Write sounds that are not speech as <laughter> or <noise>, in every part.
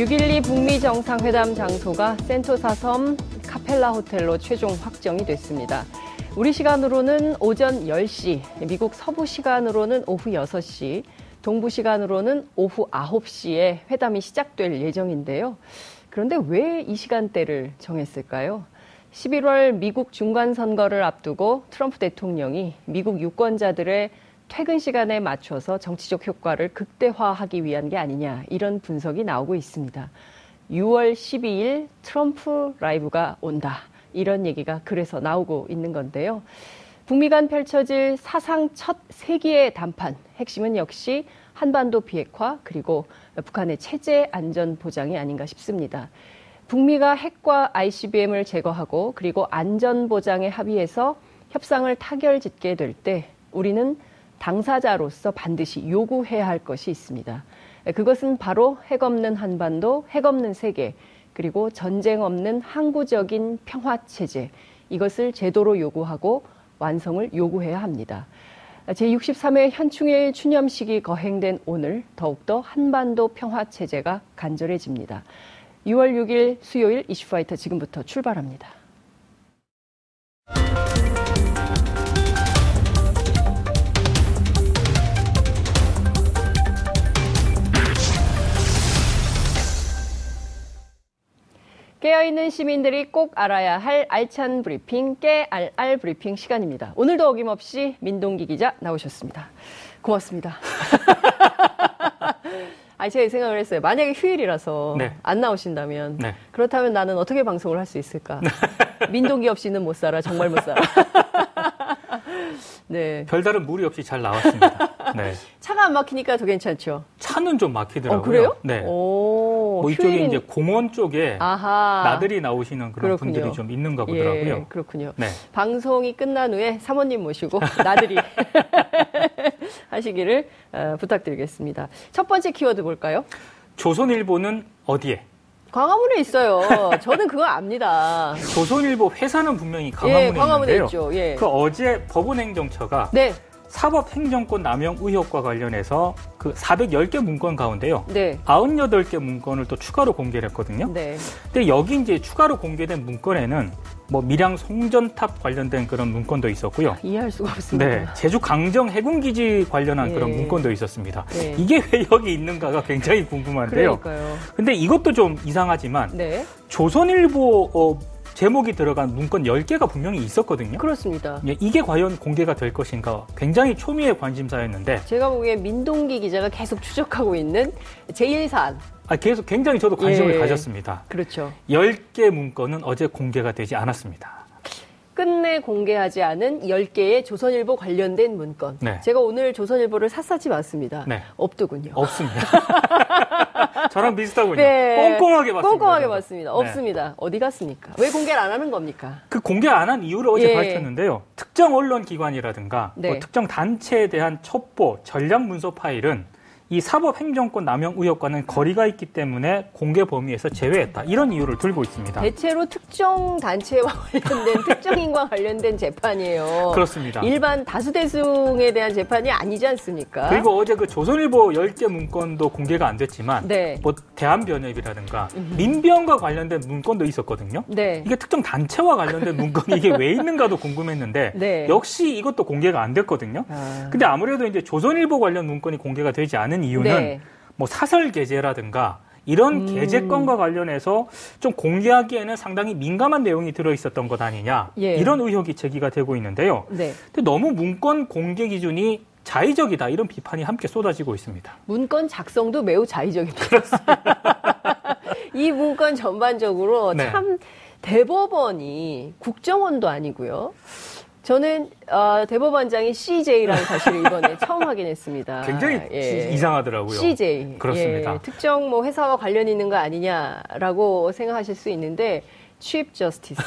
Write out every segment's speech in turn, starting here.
(6.12) 북미 정상회담 장소가 센토사 섬 카펠라 호텔로 최종 확정이 됐습니다. 우리 시간으로는 오전 10시, 미국 서부 시간으로는 오후 6시, 동부 시간으로는 오후 9시에 회담이 시작될 예정인데요. 그런데 왜 이 시간대를 정했을까요? 11월 미국 중간 선거를 앞두고 트럼프 대통령이 미국 유권자들의 퇴근 시간에 맞춰서 정치적 효과를 극대화하기 위한 게 아니냐 이런 분석이 나오고 있습니다. 6월 12일 트럼프 라이브가 온다. 이런 얘기가 그래서 나오고 있는 건데요. 북미 간 펼쳐질 사상 첫 세기의談판. 핵심은 역시 한반도 비핵화 그리고 북한의 체제 안전 보장이 아닌가 싶습니다. 북미가 핵과 ICBM을 제거하고 그리고 안전 보장에 합의해서 협상을 타결 짓게 될 때 우리는 당사자로서 반드시 요구해야 할 것이 있습니다. 그것은 바로 핵 없는 한반도, 핵 없는 세계, 그리고 전쟁 없는 항구적인 평화 체제. 이것을 제도로 요구하고 완성을 요구해야 합니다. 제63회 현충일 추념식이 거행된 오늘 더욱더 한반도 평화 체제가 간절해집니다. 6월 6일 수요일 이슈파이터 지금부터 출발합니다. 깨어있는 시민들이 꼭 알아야 할 알찬 브리핑, 깨알알 브리핑 시간입니다. 오늘도 어김없이 민동기 기자 나오셨습니다. 고맙습니다. <laughs> 아, 제가 생각을 했어요. 만약에 휴일이라서 네. 안 나오신다면 네. 그렇다면 나는 어떻게 방송을 할 수 있을까? <laughs> 민동기 없이는 못 살아. 정말 못 살아. <laughs> 네. 별다른 무리 없이 잘 나왔습니다. <laughs> 네. 차가 안 막히니까 더 괜찮죠. 차는 좀 막히더라고요. 어, 그래요? 네. 오, 뭐 이쪽에 이제 공원 쪽에 아하. 나들이 나오시는 그런 그렇군요. 분들이 좀 있는가 보더라고요. 예, 그렇군요. 네. 방송이 끝난 후에 사모님 모시고 <laughs> 나들이 <laughs> 하시기를 어, 부탁드리겠습니다. 첫 번째 키워드 볼까요? 조선일보는 어디에? 광화문에 있어요. <laughs> 저는 그거 압니다. 조선일보 회사는 분명히 광화문에, 예, 광화문에 있는데요. 있죠. 예. 그 어제 법원행정처가 네. 사법행정권 남용 의혹과 관련해서 그 410개 문건 가운데요. 네. 98개 문건을 또 추가로 공개를 했거든요. 네. 근데 여기 이제 추가로 공개된 문건에는 뭐 밀양 송전탑 관련된 그런 문건도 있었고요. 이해할 수가 없습니다. 네. 제주 강정 해군기지 관련한 예. 그런 문건도 있었습니다. 예. 이게 왜 여기 있는가가 굉장히 궁금한데요. 그러니까요. 근데 이것도 좀 이상하지만 네. 조선일보 어, 제목이 들어간 문건 10개가 분명히 있었거든요. 그렇습니다. 예, 이게 과연 공개가 될 것인가 굉장히 초미의 관심사였는데 제가 보기엔 민동기 기자가 계속 추적하고 있는 제1사안 아, 계속 굉장히 저도 관심을 예, 가졌습니다. 그렇죠. 10개 문건은 어제 공개가 되지 않았습니다. 끝내 공개하지 않은 10개의 조선일보 관련된 문건. 네. 제가 오늘 조선일보를 샅샅이 봤습니다. 네. 없더군요. 없습니다. <laughs> 저랑 비슷하군요. 네. 꼼꼼하게 봤습니다. 꼼꼼하게 저는. 봤습니다. 네. 없습니다. 어디 갔습니까? 왜 공개를 안 하는 겁니까? 그 공개 안 한 이유를 어제 예. 밝혔는데요. 특정 언론 기관이라든가 네. 뭐 특정 단체에 대한 첩보, 전략 문서 파일은 이 사법행정권 남용 의혹과는 거리가 있기 때문에 공개 범위에서 제외했다. 이런 이유를 들고 있습니다. 대체로 특정 단체와 <laughs> 관련된 특정인과 관련된 재판이에요. 그렇습니다. 일반 다수대중에 대한 재판이 아니지 않습니까? 그리고 어제 그 조선일보 10개 문건도 공개가 안 됐지만 네. 뭐 대한변협이라든가 민변과 관련된 문건도 있었거든요. 네. 이게 특정 단체와 관련된 문건이 이게 왜 있는가도 궁금했는데 네. 역시 이것도 공개가 안 됐거든요. 아. 근데 아무래도 이제 조선일보 관련 문건이 공개가 되지 않은 이유는 네. 뭐 사설 게재라든가 이런 음. 개제권과 관련해서 좀 공개하기에는 상당히 민감한 내용이 들어 있었던 것 아니냐 예. 이런 의혹이 제기가 되고 있는데요. 네. 근데 너무 문건 공개 기준이 자의적이다 이런 비판이 함께 쏟아지고 있습니다. 문건 작성도 매우 자의적입니다. <laughs> 이 문건 전반적으로 네. 참 대법원이 국정원도 아니고요. 저는 어, 대법원장이 CJ라는 사실을 이번에 <laughs> 처음 확인했습니다. 굉장히 예. 이상하더라고요. CJ. 그렇습니다. 예. 특정 뭐 회사와 관련 있는 거 아니냐라고 생각하실 수 있는데 취입 저스티스.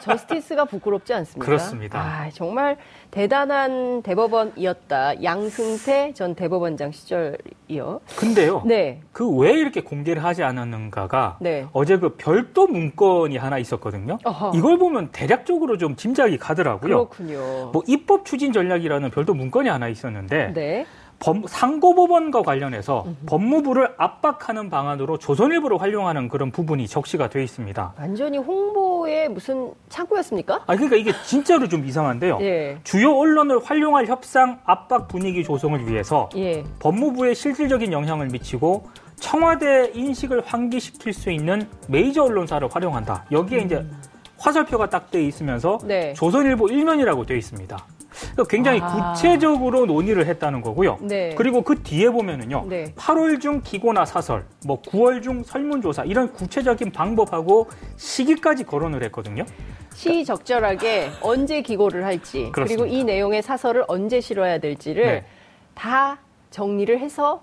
저스티스가 부끄럽지 않습니까? 그렇습니다. 아, 정말 대단한 대법원이었다. 양승태 전 대법원장 시절이요. 근데요. 네. 그 왜 이렇게 공개를 하지 않았는가가 네. 어제 그 별도 문건이 하나 있었거든요. 어허. 이걸 보면 대략적으로 좀 짐작이 가더라고요. 그렇군요. 뭐 입법 추진 전략이라는 별도 문건이 하나 있었는데 네. 법, 상고법원과 관련해서 음흠. 법무부를 압박하는 방안으로 조선일보를 활용하는 그런 부분이 적시가 돼 있습니다. 완전히 홍보의 무슨 창구였습니까? 아 그러니까 이게 진짜로 좀 이상한데요. 예. 주요 언론을 활용할 협상 압박 분위기 조성을 위해서 예. 법무부에 실질적인 영향을 미치고 청와대 인식을 환기시킬 수 있는 메이저 언론사를 활용한다. 여기에 음. 이제 화살표가 딱 돼 있으면서 네. 조선일보 일면이라고 돼 있습니다. 그러니까 굉장히 아. 구체적으로 논의를 했다는 거고요. 네. 그리고 그 뒤에 보면은요. 네. 8월 중 기고나 사설, 뭐 9월 중 설문조사 이런 구체적인 방법하고 시기까지 거론을 했거든요. 시적절하게 언제 기고를 할지 그렇습니다. 그리고 이 내용의 사설을 언제 실어야 될지를 네. 다 정리를 해서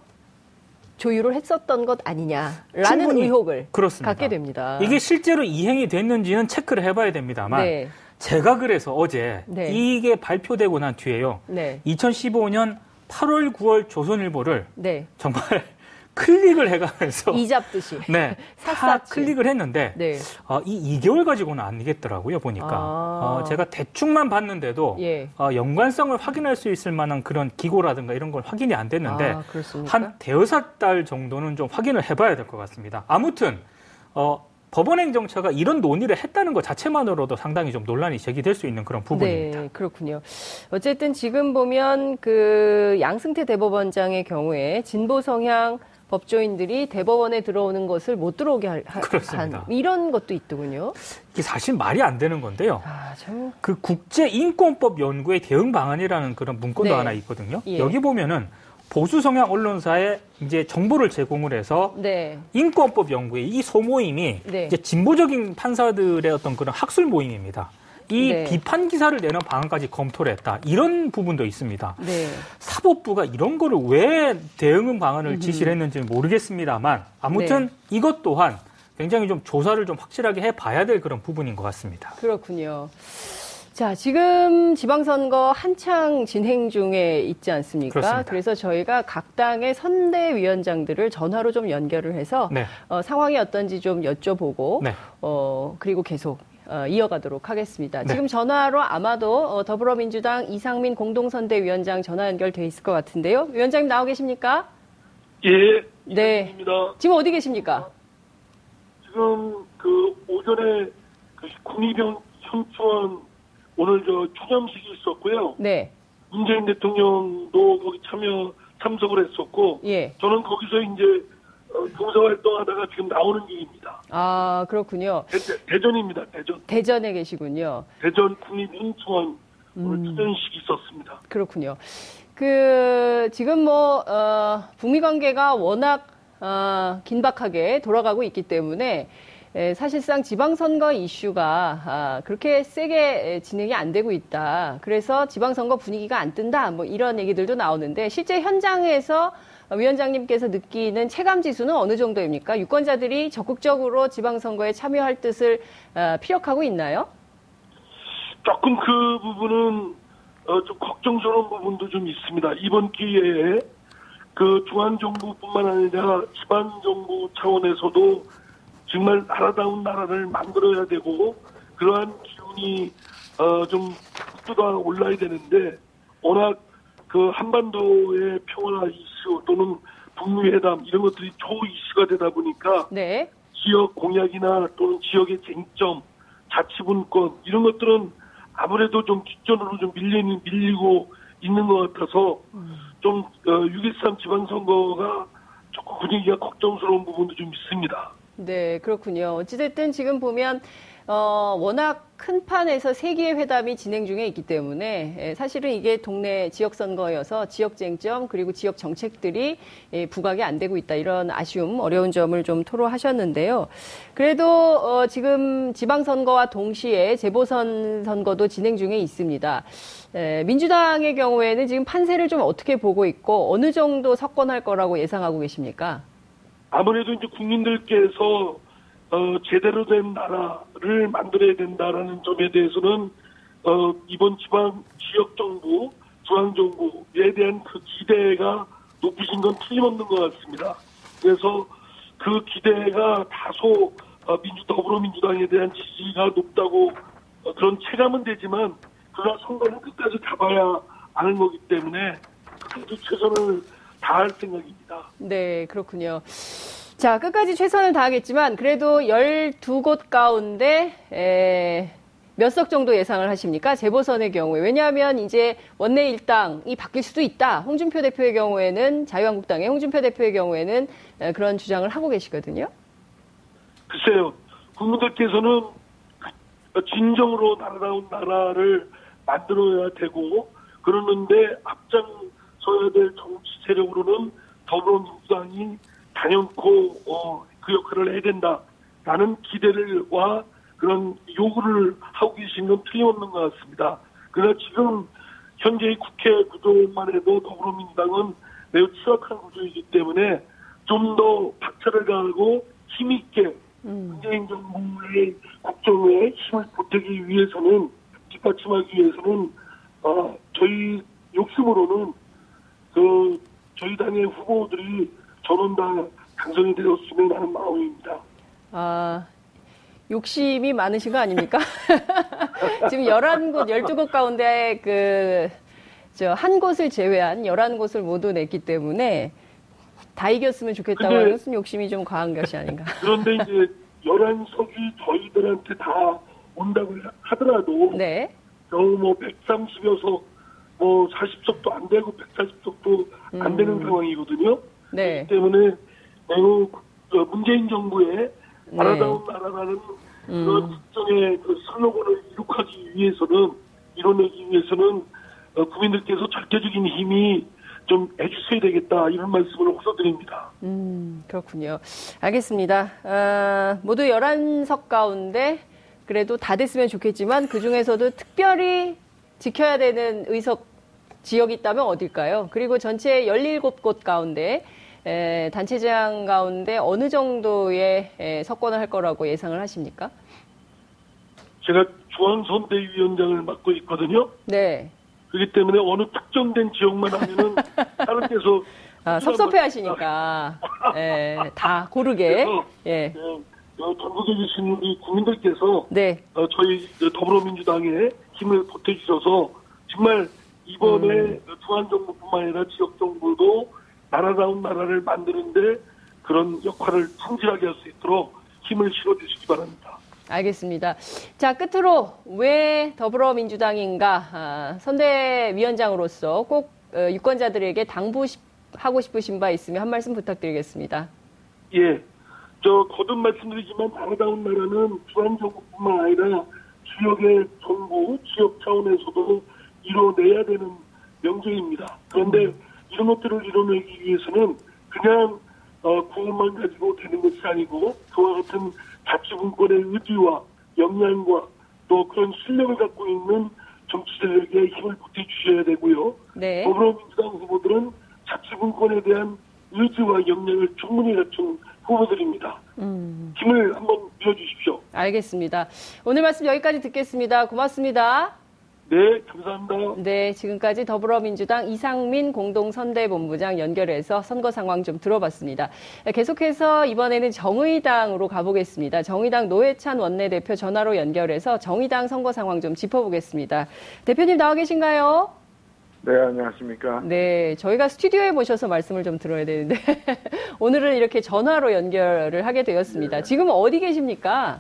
조율을 했었던 것 아니냐라는 의혹을 그렇습니다. 갖게 됩니다. 이게 실제로 이행이 됐는지는 체크를 해봐야 됩니다만 네. 제가 그래서 어제 네. 이게 발표되고 난 뒤에요. 네. 2015년 8월, 9월 조선일보를 네. 정말 <laughs> 클릭을 해가면서 이 잡듯이 네, <laughs> 다 클릭을 했는데 네. 어, 이 2개월 가지고는 아니겠더라고요 보니까 아. 어, 제가 대충만 봤는데도 예. 어, 연관성을 확인할 수 있을 만한 그런 기고라든가 이런 건 확인이 안 됐는데 아, 한 대여섯 달 정도는 좀 확인을 해봐야 될 것 같습니다. 아무튼 어, 법원행정처가 이런 논의를 했다는 것 자체만으로도 상당히 좀 논란이 제기될 수 있는 그런 부분입니다. 네, 그렇군요. 어쨌든 지금 보면 그 양승태 대법원장의 경우에 진보 성향 법조인들이 대법원에 들어오는 것을 못 들어오게 할, 그렇습니다. 한 이런 것도 있더군요. 이게 사실 말이 안 되는 건데요. 아, 참... 그 국제 인권법 연구의 대응 방안이라는 그런 문건도 네. 하나 있거든요. 예. 여기 보면은 보수 성향 언론사에 이제 정보를 제공을 해서 네. 인권법 연구의 이 소모임이 네. 이제 진보적인 판사들의 어떤 그런 학술 모임입니다. 이 네. 비판 기사를 내는 방안까지 검토를 했다. 이런 부분도 있습니다. 네. 사법부가 이런 거를 왜 대응 방안을 지시를 했는지는 모르겠습니다만 아무튼 네. 이것 또한 굉장히 좀 조사를 좀 확실하게 해봐야 될 그런 부분인 것 같습니다. 그렇군요. 자, 지금 지방선거 한창 진행 중에 있지 않습니까? 그렇습니다. 그래서 저희가 각 당의 선대위원장들을 전화로 좀 연결을 해서 네. 어, 상황이 어떤지 좀 여쭤보고 네. 어, 그리고 계속 어, 이어가도록 하겠습니다. 네. 지금 전화로 아마도 어, 더불어민주당 이상민 공동선대위원장 전화 연결돼 있을 것 같은데요. 위원장님 나오 계십니까? 예. 네. 입니다. 지금 어디 계십니까? 지금 그 오전에 그 국립병 청초원 오늘 저 추념식이 있었고요. 네. 문재인 대통령도 거기 참여 참석을 했었고, 예. 저는 거기서 이제 어, 봉사 활동하다가 지금 나오는 길입니다. 아 그렇군요. 대, 전입니다 대전. 대전에 계시군요. 대전 국립인충원 오늘 음. 추념식이 있었습니다. 그렇군요. 그 지금 뭐 어, 북미 관계가 워낙 어, 긴박하게 돌아가고 있기 때문에 예, 사실상 지방선거 이슈가 아, 그렇게 세게 진행이 안 되고 있다. 그래서 지방선거 분위기가 안 뜬다. 뭐 이런 얘기들도 나오는데 실제 현장에서 위원장님께서 느끼는 체감 지수는 어느 정도입니까? 유권자들이 적극적으로 지방선거에 참여할 뜻을 아, 피력하고 있나요? 조금 그 부분은 어, 좀 걱정스러운 부분도 좀 있습니다. 이번 기회에 그 중앙정부뿐만 아니라 지방정부 차원에서도 정말 나라다운 나라를 만들어야 되고 그러한 기운이 어, 좀 뜯어 올라야 되는데 워낙 그 한반도의 평화 이슈 또는 북미 회담 이런 것들이 초 이슈가 되다 보니까 네. 지역 공약이나 또는 지역의 쟁점, 자치분권 이런 것들은 아무래도 좀 뒷전으로 좀 밀리는 밀리고 있는 것 같아서 음. 좀 어, 6.13 지방선거가 조금 분위기가 걱정스러운 부분도 좀 있습니다. 네, 그렇군요. 어찌됐든 지금 보면 어, 워낙 큰 판에서 세계의 회담이 진행 중에 있기 때문에 예, 사실은 이게 동네 지역 선거여서 지역 쟁점 그리고 지역 정책들이 예, 부각이 안 되고 있다 이런 아쉬움 어려운 점을 좀 토로하셨는데요. 그래도 어, 지금 지방 선거와 동시에 재보선 선거도 진행 중에 있습니다. 예, 민주당의 경우에는 지금 판세를 좀 어떻게 보고 있고 어느 정도 석권할 거라고 예상하고 계십니까? 아무래도 이제 국민들께서 어, 제대로 된 나라를 만들어야 된다라는 점에 대해서는 어, 이번 지방 지역 정부, 중앙 정부에 대한 그 기대가 높으신 건 틀림없는 것 같습니다. 그래서 그 기대가 다소 어, 민주 더불어민주당에 대한 지지가 높다고 어, 그런 체감은 되지만 그러나 선거는 끝까지 가봐야 아는 거기 때문에 끝까지 최선을 다할 생각입니다. 네, 그렇군요. 자, 끝까지 최선을 다하겠지만 그래도 12곳 가운데 몇석 정도 예상을 하십니까? 재보선의 경우에. 왜냐하면 이제 원내 일당이 바뀔 수도 있다. 홍준표 대표의 경우에는 자유한국당의 홍준표 대표의 경우에는 그런 주장을 하고 계시거든요. 글쎄요. 국민들께서는 진정으로 나라다운 나라를 만들어야 되고 그러는데 앞장 서야 될 정치 세력으로는 더불어민주당이 단연코 어, 그 역할을 해야 된다라는 기대를 와 그런 요구를 하고 계신 건 틀림없는 것 같습니다. 그러나 지금 현재의 국회 구조만 해도 더불어민주당은 매우 취약한 구조이기 때문에 좀 더 박차를 가하고 힘있게 음. 문재인 정부의 국정에 힘을 보태기 위해서는 뒷받침하기 위해서는 어, 저희 욕심으로는 그 저희 당의 후보들이 저는 다 당선이 되었으면 하는 마음입니다. 아, 욕심이 많으신 거 아닙니까? <laughs> 지금 11곳, 12곳 가운데 그, 저, 한 곳을 제외한 11곳을 모두 냈기 때문에 다 이겼으면 좋겠다고 하는 것은 욕심이 좀 과한 것이 아닌가. <laughs> 그런데 이제 11석이 저희들한테 다 온다고 하더라도. 네. 겨우 뭐 130여 석, 뭐 40석도 안 되고 140석도 안 되는 음. 상황이거든요. 네. 그렇기 때문에 매우 문재인 정부의 나라다운 네. 나라라는 음. 그런 특정의 그 슬로건을 이룩하기 위해서는 이뤄내기 위해서는 어, 국민들께서 절대적인 힘이 좀 해주셔야 되겠다 이런 말씀을 호소드립니다. 음 그렇군요. 알겠습니다. 어, 모두 11석 가운데 그래도 다 됐으면 좋겠지만 그 중에서도 특별히 지켜야 되는 의석 지역이 있다면 어딜까요? 그리고 전체 17곳 가운데 에, 단체장 가운데 어느 정도의 에, 석권을 할 거라고 예상을 하십니까? 제가 중앙선대위원장을 맡고 있거든요. 네. 그렇기 때문에 어느 특정된 지역만 하면은 <laughs> 다른 데서 아, 섭섭해 하시니까 예, 다 고르게 예. 네, 어, 전국에 계신 우리 국민들께서 네. 어, 저희 더불어민주당에 힘을 보태주셔서 정말 이번에 음. 중앙 정부뿐만 아니라 지역 정부도 나라다운 나라를 만드는데 그런 역할을 성실하게 할 수 있도록 힘을 실어주시기 바랍니다. 알겠습니다. 자, 끝으로 왜 더불어민주당인가 아, 선대위원장으로서 꼭 어, 유권자들에게 당부하고 싶으신 바 있으면 한 말씀 부탁드리겠습니다. 예. 저 거듭 말씀드리지만 나라다운 나라는 중앙 정부뿐만 아니라 지역의 정부, 지역 차원에서도 이뤄내야 되는 명제입니다. 그런데 음. 이런 것들을 이뤄내기 위해서는 그냥 어, 구호만 가지고 되는 것이 아니고 그와 같은 자치분권의 의지와 역량과 또 그런 실력을 갖고 있는 정치자에게 힘을 보태주셔야 되고요. 네. 더불어민주당 후보들은 자치분권에 대한 의지와 역량을 충분히 갖춘 후보들입니다. 음. 힘을 한번 밀어주십시오. 알겠습니다. 오늘 말씀 여기까지 듣겠습니다. 고맙습니다. 네, 감사합니다. 네, 지금까지 더불어민주당 이상민 공동선대본부장 연결해서 선거 상황 좀 들어봤습니다. 계속해서 이번에는 정의당으로 가보겠습니다. 정의당 노회찬 원내대표 전화로 연결해서 정의당 선거 상황 좀 짚어보겠습니다. 대표님 나와 계신가요? 네, 안녕하십니까. 네, 저희가 스튜디오에 모셔서 말씀을 좀 들어야 되는데 <laughs> 오늘은 이렇게 전화로 연결을 하게 되었습니다. 네. 지금 어디 계십니까?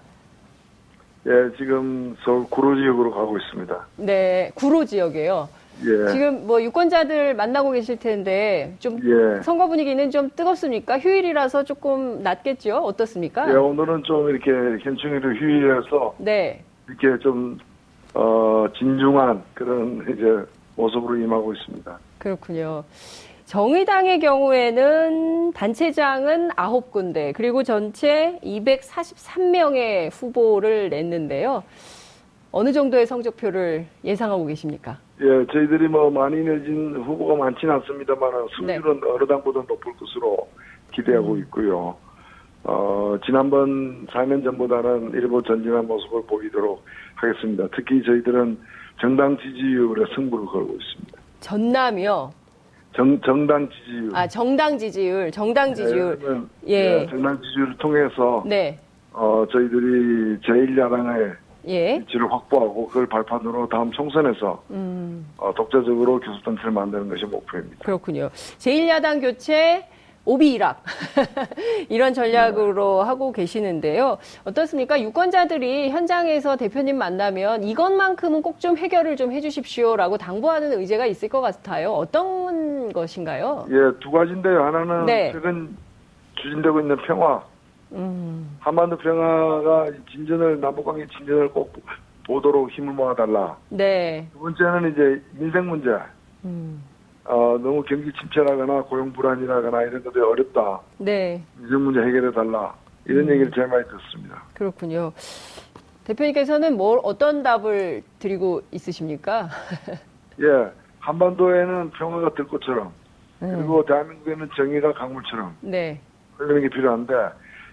예, 지금 서울 구로 지역으로 가고 있습니다. 네, 구로 지역이에요. 예. 지금 뭐 유권자들 만나고 계실 텐데 좀 예. 선거 분위기는 좀 뜨겁습니까? 휴일이라서 조금 낮겠죠? 어떻습니까? 예, 오늘은 좀 이렇게 현충일로 휴일이라서 네. 이렇게 좀 어, 진중한 그런 이제 모습으로 임하고 있습니다. 그렇군요. 정의당의 경우에는 단체장은 9군데, 그리고 전체 243명의 후보를 냈는데요. 어느 정도의 성적표를 예상하고 계십니까? 예, 저희들이 뭐 많이 내진 후보가 많지는 않습니다만 승률은 네. 어느 당보다 높을 것으로 기대하고 음. 있고요. 어, 지난번 4년 전보다는 일부 전진한 모습을 보이도록 하겠습니다. 특히 저희들은 정당 지지율에 승부를 걸고 있습니다. 전남이요? 정, 정당 지지율. 아, 정당 지지율, 정당 네, 지지율. 네, 예. 네, 정당 지지율을 통해서. 네. 어, 저희들이 제1야당의 예. 위치를 확보하고 그걸 발판으로 다음 총선에서 음. 어, 독자적으로 교섭단체를 만드는 것이 목표입니다. 그렇군요. 제1야당 교체 오비이락 <laughs> 이런 전략으로 네. 하고 계시는데요. 어떻습니까? 유권자들이 현장에서 대표님 만나면 이것만큼은 꼭 좀 해결을 좀 해주십시오라고 당부하는 의제가 있을 것 같아요. 어떤 것인가요? 예, 두 가지인데요. 하나는 네. 최근 추진되고 있는 평화, 음. 한반도 평화가 진전을 남북관계 진전을 꼭 보도록 힘을 모아달라. 네. 두 번째는 이제 민생 문제. 음. 어, 너무 경기 침체라거나 고용 불안이라거나 이런 것들이 어렵다. 네. 민생 문제 해결해 달라. 이런 음. 얘기를 제일 많이 듣습니다. 그렇군요. 대표님께서는 뭘 어떤 답을 드리고 있으십니까? <laughs> 예, 한반도에는 평화가 들 것처럼 음. 그리고 대한민국에는 정의가 강물처럼 네. 흘리는 게 필요한데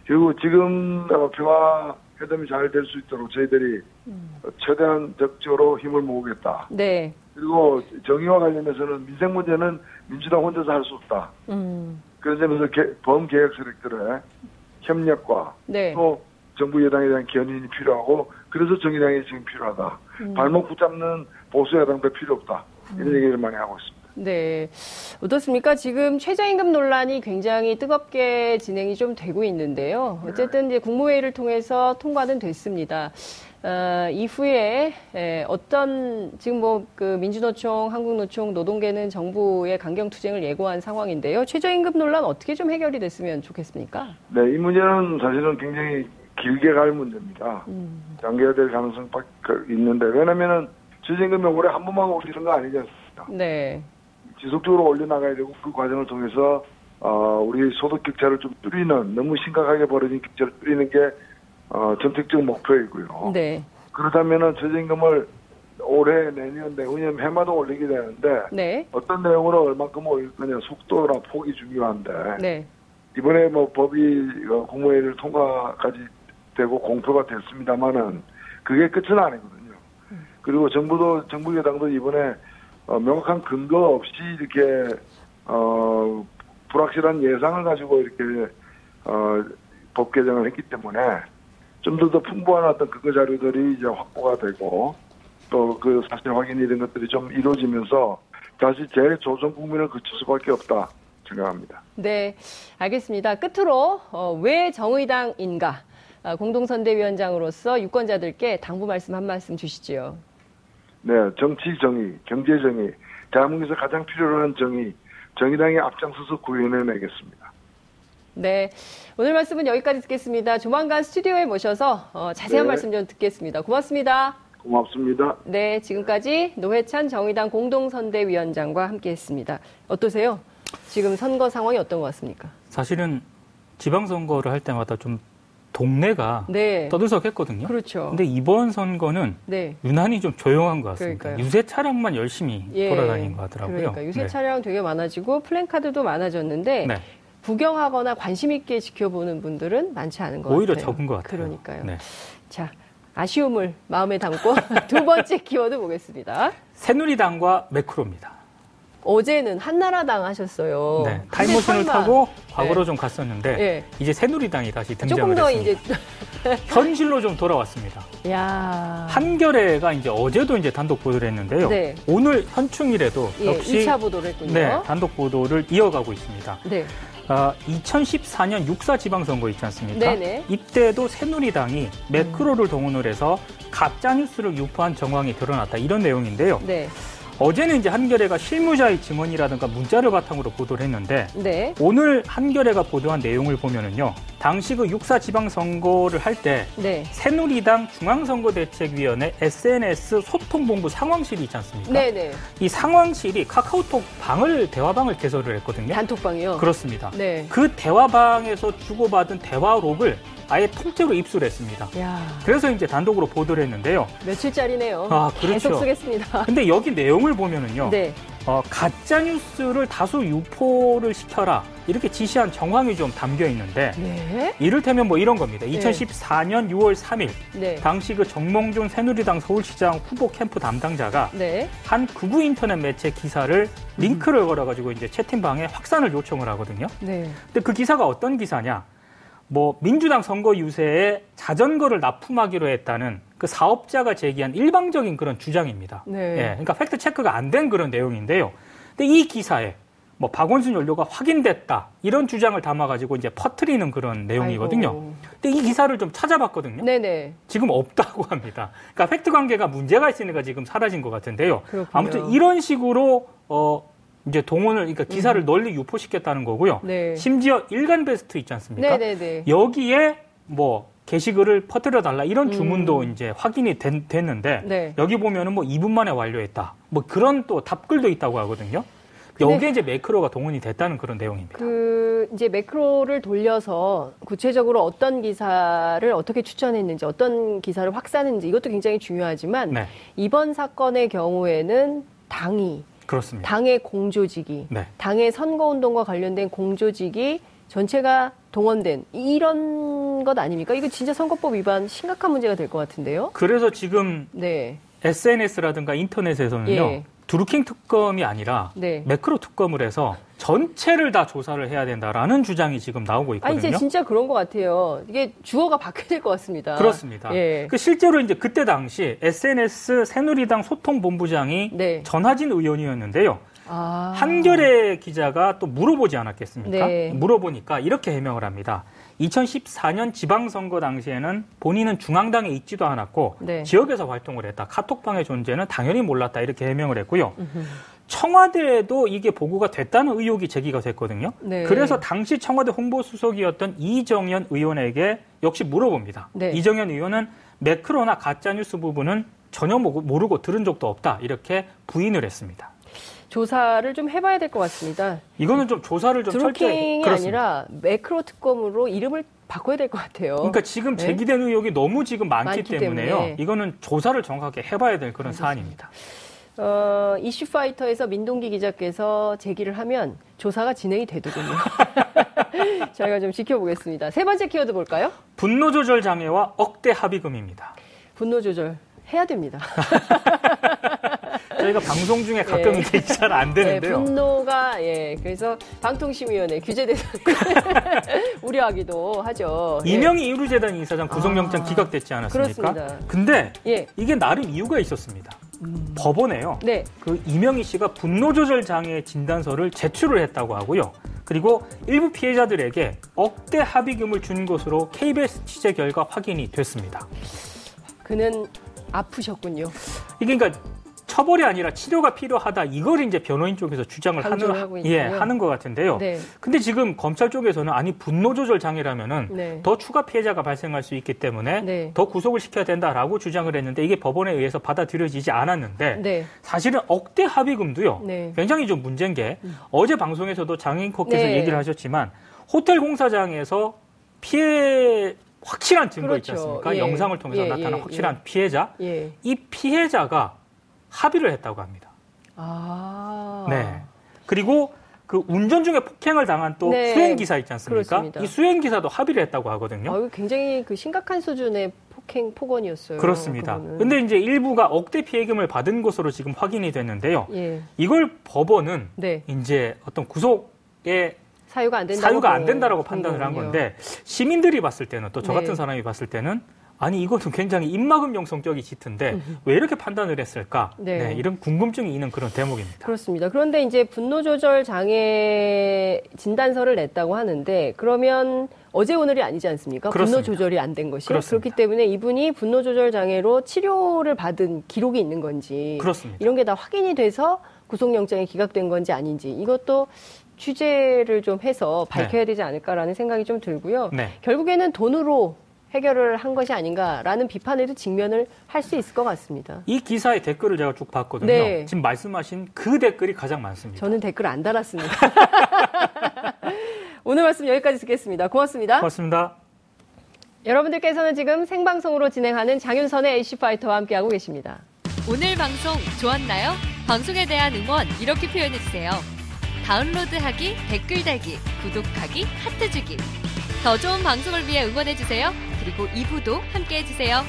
그리고 지금 어, 평화 회담이 잘 될 수 있도록 저희들이 음. 최대한 적극적으로 힘을 모으겠다. 네. 그리고 정의와 관련해서는 민생 문제는 민주당 혼자서 할 수 없다. 음. 그런 점에서 범개혁 세력들의 협력과 네. 또 정부 여당에 대한 견인이 필요하고 그래서 정의당이 지금 필요하다. 음. 발목 붙잡는 보수 여당도 필요 없다. 이런 음. 얘기를 많이 하고 있습니다. 네. 어떻습니까? 지금 최저임금 논란이 굉장히 뜨겁게 진행이 좀 되고 있는데요. 어쨌든 이제 국무회의를 통해서 통과는 됐습니다. 어, 이후에 에, 어떤 지금 뭐 그 민주노총, 한국노총, 노동계는 정부의 강경 투쟁을 예고한 상황인데요. 최저임금 논란 어떻게 좀 해결이 됐으면 좋겠습니까? 네, 이 문제는 사실은 굉장히 길게 갈 문제입니다. 음. 장기화될 가능성이 있는데 왜냐면은 최저임금이 올해 한 번만 올리는 거 아니지 않습니까? 네. 지속적으로 올려나가야 되고 그 과정을 통해서 어, 우리 소득 격차를 좀 줄이는 너무 심각하게 벌어진 격차를 줄이는 게 어, 정책적 목표이고요. 네. 그렇다면은 최저임금을 올해 내년 내후년 해마다 올리게 되는데 네. 어떤 내용으로 얼마큼 올릴 거냐 속도나 폭이 중요한데 네. 이번에 뭐 법이 어, 국무회의를 통과까지 되고 공표가 됐습니다만은 그게 끝은 아니거든요. 음. 그리고 정부도 정부 여당도 이번에 어, 명확한 근거 없이 이렇게 어, 불확실한 예상을 가지고 이렇게 어, 법 개정을 했기 때문에 좀 더 더 풍부한 어떤 근거 자료들이 이제 확보가 되고 또 그 사실 확인 이런 것들이 좀 이루어지면서 다시 재조정 국민을 거칠 수밖에 없다 생각합니다. 네, 알겠습니다. 끝으로 어, 왜 정의당인가 어, 공동선대위원장으로서 유권자들께 당부 말씀 한 말씀 주시지요. 네, 정치 정의, 경제 정의, 대한민국에서 가장 필요로 하는 정의, 정의당이 앞장서서 구현해내겠습니다. 네, 오늘 말씀은 여기까지 듣겠습니다. 조만간 스튜디오에 모셔서 어, 자세한 네. 말씀 좀 듣겠습니다. 고맙습니다. 고맙습니다. 네, 지금까지 노회찬 정의당 공동선대위원장과 함께 했습니다. 어떠세요? 지금 선거 상황이 어떤 것 같습니까? 사실은 지방선거를 할 때마다 좀 동네가 네. 떠들썩했거든요. 그렇죠. 근데 이번 선거는 네. 유난히 좀 조용한 것 같습니다. 그러니까요. 유세 차량만 열심히 예. 돌아다닌 것 같더라고요. 그러니까 유세 네. 차량 되게 많아지고 플랜카드도 많아졌는데 네. 구경하거나 관심 있게 지켜보는 분들은 많지 않은 것 오히려 같아요. 오히려 적은 것 같아요. 그러니까요. 네. 자, 아쉬움을 마음에 담고 <laughs> 두 번째 키워드 보겠습니다. 새누리당과 매크로입니다. 어제는 한나라당 하셨어요. 네, 타임머신을 타고 과거로 네. 좀 갔었는데 네. 이제 새누리당이 다시 등장을 조금 더 했습니다. 이제 <laughs> 현실로 좀 돌아왔습니다. 야. 한겨레가 이제 어제도 이제 단독 보도를 했는데요. 네. 오늘 현충일에도 예, 역시 2차 보도를 했군요. 네, 단독 보도를 이어가고 있습니다. 네. 어, 2014년 육사 지방선거 있지 않습니까? 네네. 이때도 새누리당이 매크로를 동원을 해서 가짜 뉴스를 유포한 정황이 드러났다 이런 내용인데요. 네. 어제는 이제 한겨레가 실무자의 증언이라든가 문자를 바탕으로 보도를 했는데 네. 오늘 한겨레가 보도한 내용을 보면은요. 당시 그 육사 지방선거를 할 때 네. 새누리당 중앙선거대책위원회 SNS 소통본부 상황실이 있지 않습니까? 네네. 네. 이 상황실이 카카오톡 방을 대화방을 개설을 했거든요. 단톡방이요? 그렇습니다. 네. 그 대화방에서 주고받은 대화록을 아예 통째로 입수를 했습니다. 야. 그래서 이제 단독으로 보도를 했는데요. 며칠짜리네요. 아, 그렇죠. 계속 쓰겠습니다. 근데 여기 내용을 보면은요. 네. 어, 가짜 뉴스를 다수 유포를 시켜라 이렇게 지시한 정황이 좀 담겨 있는데 네? 이를테면 뭐 이런 겁니다. 2014년 6월 3일 네. 당시 그 정몽준 새누리당 서울시장 후보 캠프 담당자가 네. 한 극우 인터넷 매체 기사를 링크를 음. 걸어가지고 이제 채팅방에 확산을 요청을 하거든요. 네. 근데 그 기사가 어떤 기사냐? 뭐 민주당 선거 유세에 자전거를 납품하기로 했다는 그 사업자가 제기한 일방적인 그런 주장입니다. 네. 예, 그러니까 팩트 체크가 안 된 그런 내용인데요. 근데 이 기사에 뭐 박원순 연루가 확인됐다 이런 주장을 담아가지고 이제 퍼트리는 그런 내용이거든요. 아이고. 근데 이 기사를 좀 찾아봤거든요. 네네. 지금 없다고 <laughs> 합니다. 그러니까 팩트 관계가 문제가 있으니까 지금 사라진 것 같은데요. 그렇군요. 아무튼 이런 식으로 어 이제 동원을 그러니까 기사를 음. 널리 유포시켰다는 거고요. 네. 심지어 일간 베스트 있지 않습니까? 네네네. 여기에 뭐 게시글을 퍼뜨려 달라 이런 주문도 음. 이제 확인이 된, 됐는데 네. 여기 보면은 뭐 2분 만에 완료했다. 뭐 그런 또 답글도 있다고 하거든요. 여기에 이제 매크로가 동원이 됐다는 그런 내용입니다. 그 이제 매크로를 돌려서 구체적으로 어떤 기사를 어떻게 추천했는지 어떤 기사를 확산했는지 이것도 굉장히 중요하지만 네. 이번 사건의 경우에는 당이 그렇습니다. 당의 공조직이 네. 당의 선거운동과 관련된 공조직이 전체가 동원된 이런 것 아닙니까? 이거 진짜 선거법 위반 심각한 문제가 될 것 같은데요. 그래서 지금 네. SNS라든가 인터넷에서는요. 예. 드루킹 특검이 아니라 네. 매크로 특검을 해서 전체를 다 조사를 해야 된다라는 주장이 지금 나오고 있거든요. 아, 이제 진짜 그런 것 같아요. 이게 주어가 바뀌어야 될 것 같습니다. 그렇습니다. 예. 그 실제로 이제 그때 당시 SNS 새누리당 소통본부장이 네. 전하진 의원이었는데요. 아. 한겨레 기자가 또 물어보지 않았겠습니까? 네. 물어보니까 이렇게 해명을 합니다. 2014년 지방선거 당시에는 본인은 중앙당에 있지도 않았고 네. 지역에서 활동을 했다. 카톡방의 존재는 당연히 몰랐다. 이렇게 해명을 했고요. 청와대에도 이게 보고가 됐다는 의혹이 제기가 됐거든요. 네. 그래서 당시 청와대 홍보수석이었던 이정현 의원에게 역시 물어봅니다. 네. 이정현 의원은 매크로나 가짜뉴스 부분은 전혀 모르고 들은 적도 없다. 이렇게 부인을 했습니다. 조사를 좀 해봐야 될 것 같습니다. 이거는 좀 조사를 좀 철저히 드루킹이 아니라 매크로 특검으로 이름을 바꿔야 될 것 같아요. 그러니까 지금 네? 제기된 의혹이 너무 지금 많기, 많기 때문에요. 때문에. 이거는 조사를 정확하게 해봐야 될 그런 사안입니다. 어, 이슈파이터에서 민동기 기자께서 제기를 하면 조사가 진행이 되더군요. <laughs> 저희가 좀 지켜보겠습니다. 세 번째 키워드 볼까요? 분노 조절 장애와 억대 합의금입니다. 분노 조절 해야 됩니다. <laughs> 저희가 방송 중에 가끔 예. 이게 잘 안 되는데요. 예, 분노가 예 그래서 방통심위원회 규제 대상 <laughs> 우려하기도 하죠. 예. 이명희 이루재단 이사장 구속영장 아, 기각됐지 않았습니까? 그렇습니다. 근데 예. 이게 나름 이유가 있었습니다. 음. 법원에요. 네. 그 이명희 씨가 분노 조절 장애 진단서를 제출을 했다고 하고요. 그리고 일부 피해자들에게 억대 합의금을 준 것으로 KBS 취재 결과 확인이 됐습니다. 그는 아프셨군요. 이게 그러니까 처벌이 아니라 치료가 필요하다 이걸 이제 변호인 쪽에서 주장을 하는 예 하는 것 같은데요. 네. 근데 지금 검찰 쪽에서는 아니 분노 조절 장애라면은 네. 더 추가 피해자가 발생할 수 있기 때문에 네. 더 구속을 시켜야 된다라고 주장을 했는데 이게 법원에 의해서 받아들여지지 않았는데 네. 사실은 억대 합의금도요. 네. 굉장히 좀 문제인 게 음. 어제 방송에서도 장인코께서 네. 얘기를 하셨지만 호텔 공사장에서 피해 확실한 증거 그렇죠. 있지 않습니까? 예. 영상을 통해서 예. 나타난 예. 확실한 예. 피해자. 예. 이 피해자가 합의를 했다고 합니다. 아. 네. 그리고 그 운전 중에 폭행을 당한 또 네. 수행 기사 있지 않습니까? 그렇습니다. 이 수행 기사도 합의를 했다고 하거든요. 아, 굉장히 그 심각한 수준의 폭행 폭언이었어요. 그렇습니다. 그거는. 근데 이제 일부가 억대 피해금을 받은 것으로 지금 확인이 됐는데요. 예. 이걸 법원은 네. 이제 어떤 구속에 사유가 안 된다고, 사유가 안 된다라고 판단을 한 건데 시민들이 봤을 때는 또 저 같은 네. 사람이 봤을 때는 아니 이것은 굉장히 입막음용 성격이 짙은데 음. 왜 이렇게 판단을 했을까? 네. 네, 이런 궁금증이 있는 그런 대목입니다. 그렇습니다. 그런데 이제 분노 조절 장애 진단서를 냈다고 하는데 그러면 어제 오늘이 아니지 않습니까? 그렇습니다. 분노 조절이 안 된 것이 그렇습니다. 그렇기 때문에 이분이 분노 조절 장애로 치료를 받은 기록이 있는 건지 그렇습니다. 이런 게 다 확인이 돼서 구속영장이 기각된 건지 아닌지 이것도 취재를 좀 해서 밝혀야 네. 되지 않을까라는 생각이 좀 들고요. 네. 결국에는 돈으로 해결을 한 것이 아닌가라는 비판에도 직면을 할 수 있을 것 같습니다. 이 기사의 댓글을 제가 쭉 봤거든요. 네. 지금 말씀하신 그 댓글이 가장 많습니다. 저는 댓글 안 달았습니다. <laughs> 오늘 말씀 여기까지 듣겠습니다. 고맙습니다. 고맙습니다. 여러분들께서는 지금 생방송으로 진행하는 장윤선의 이슈파이터와 함께하고 계십니다. 오늘 방송 좋았나요? 방송에 대한 응원 이렇게 표현해 주세요. 다운로드하기, 댓글 달기, 구독하기, 하트 주기. 더 좋은 방송을 위해 응원해 주세요. 그리고 2부도 함께 해주세요.